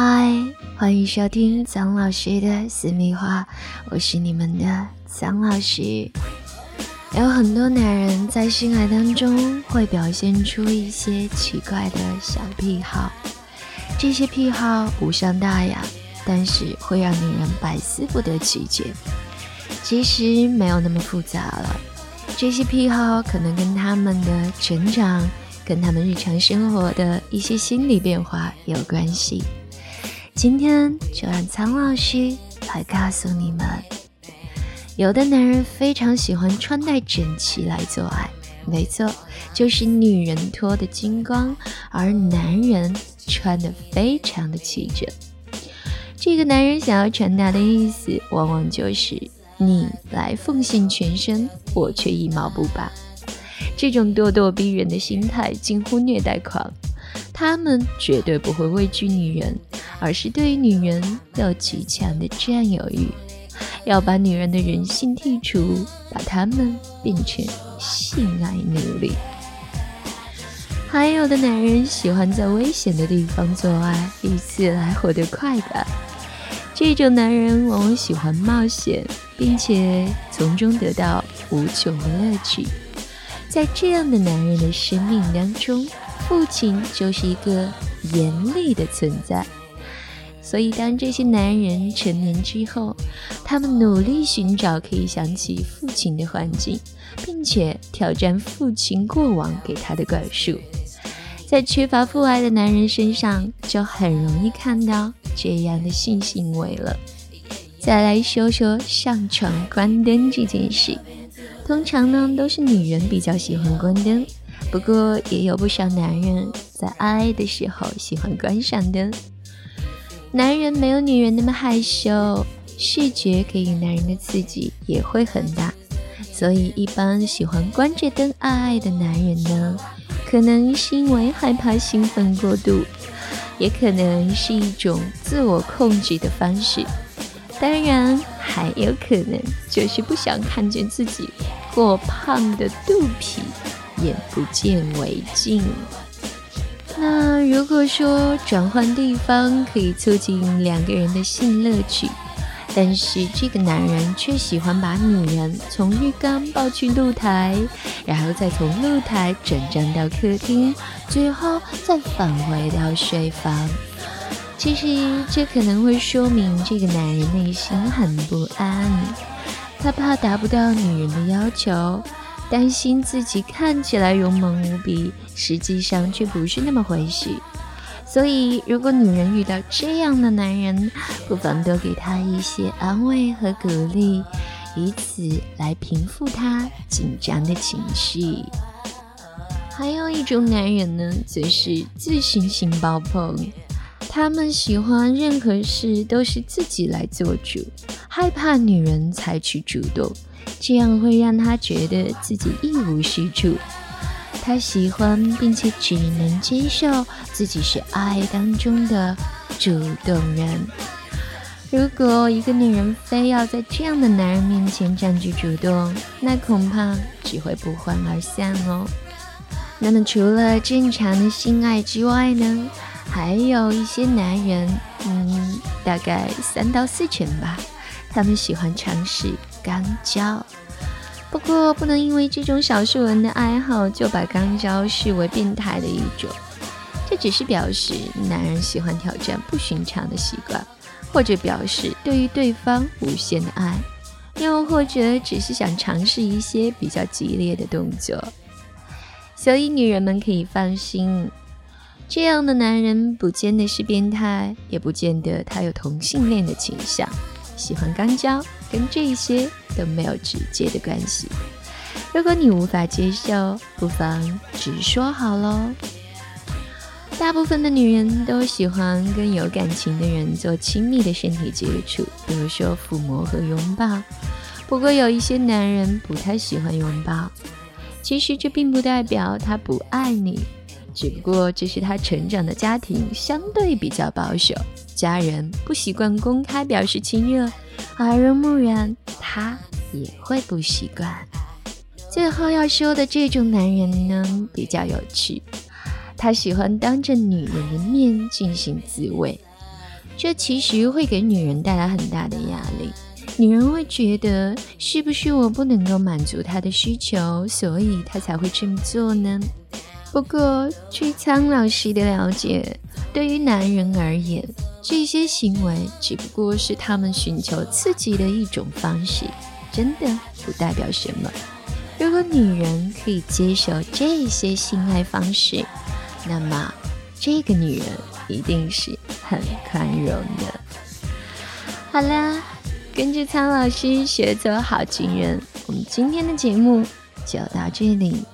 嗨，欢迎收听张老师的私密话，我是你们的张老师。有很多男人在性爱当中会表现出一些奇怪的小癖好，这些癖好无伤大雅，但是会让女人百思不得其解。其实没有那么复杂了，这些癖好可能跟他们的成长、跟他们日常生活的一些心理变化有关系。今天就让苍老师来告诉你们：有的男人非常喜欢穿戴整齐来做爱，没错，就是女人脱的精光，而男人穿的非常的齐整。这个男人想要传达的意思，往往就是你来奉献全身，我却一毛不拔。这种咄咄逼人的心态近乎虐待狂。他们绝对不会畏惧女人，而是对于女人有极强的占有欲，要把女人的人性剔除，把她们变成性爱奴隶。还有的男人喜欢在危险的地方做爱，以此来获得快感。这种男人往往喜欢冒险，并且从中得到无穷的乐趣。在这样的男人的生命当中。父亲就是一个严厉的存在，所以当这些男人成年之后，他们努力寻找可以想起父亲的环境，并且挑战父亲过往给他的管束。在缺乏父爱的男人身上，就很容易看到这样的性行为了。再来说说上床关灯这件事，通常呢都是女人比较喜欢关灯。不过也有不少男人在爱的时候喜欢关上灯。男人没有女人那么害羞，视觉给予男人的刺激也会很大，所以一般喜欢关着灯爱爱的男人呢，可能是因为害怕兴奋过度，也可能是一种自我控制的方式，当然还有可能就是不想看见自己过胖的肚皮。眼不见为净。那如果说转换地方可以促进两个人的性乐趣，但是这个男人却喜欢把女人从浴缸抱去露台，然后再从露台转站到客厅，最后再返回到睡房。其实这可能会说明这个男人内心很不安，他怕达不到女人的要求。担心自己看起来勇猛无比，实际上却不是那么回事。所以，如果女人遇到这样的男人，不妨多给他一些安慰和鼓励，以此来平复他紧张的情绪。还有一种男人呢，则是自信心爆棚，他们喜欢任何事都是自己来做主，害怕女人采取主动。这样会让他觉得自己一无是处。他喜欢并且只能接受自己是爱当中的主动人。如果一个女人非要在这样的男人面前占据主动，那恐怕只会不欢而散哦。那么除了正常的性爱之外呢，还有一些男人，嗯，大概三到四成吧，他们喜欢尝试。肛交，不过不能因为这种少数人的爱好就把肛交视为变态的一种。这只是表示男人喜欢挑战不寻常的习惯，或者表示对于对方无限的爱，又或者只是想尝试一些比较激烈的动作。所以女人们可以放心，这样的男人不见得是变态，也不见得他有同性恋的倾向。喜欢肛交跟这些都没有直接的关系。如果你无法接受，不妨直说好喽。大部分的女人都喜欢跟有感情的人做亲密的身体接触，比如说抚摸和拥抱。不过有一些男人不太喜欢拥抱，其实这并不代表他不爱你，只不过这是他成长的家庭相对比较保守。家人不习惯公开表示亲热，耳濡目染，他也会不习惯。最后要说的这种男人呢，比较有趣，他喜欢当着女人的面进行自慰，这其实会给女人带来很大的压力。女人会觉得，是不是我不能够满足她的需求，所以她才会这么做呢？不过，据苍老师的了解，对于男人而言，这些行为只不过是他们寻求刺激的一种方式，真的不代表什么。如果女人可以接受这些性爱方式，那么这个女人一定是很宽容的。好啦，跟着苍老师学做好情人，我们今天的节目就到这里。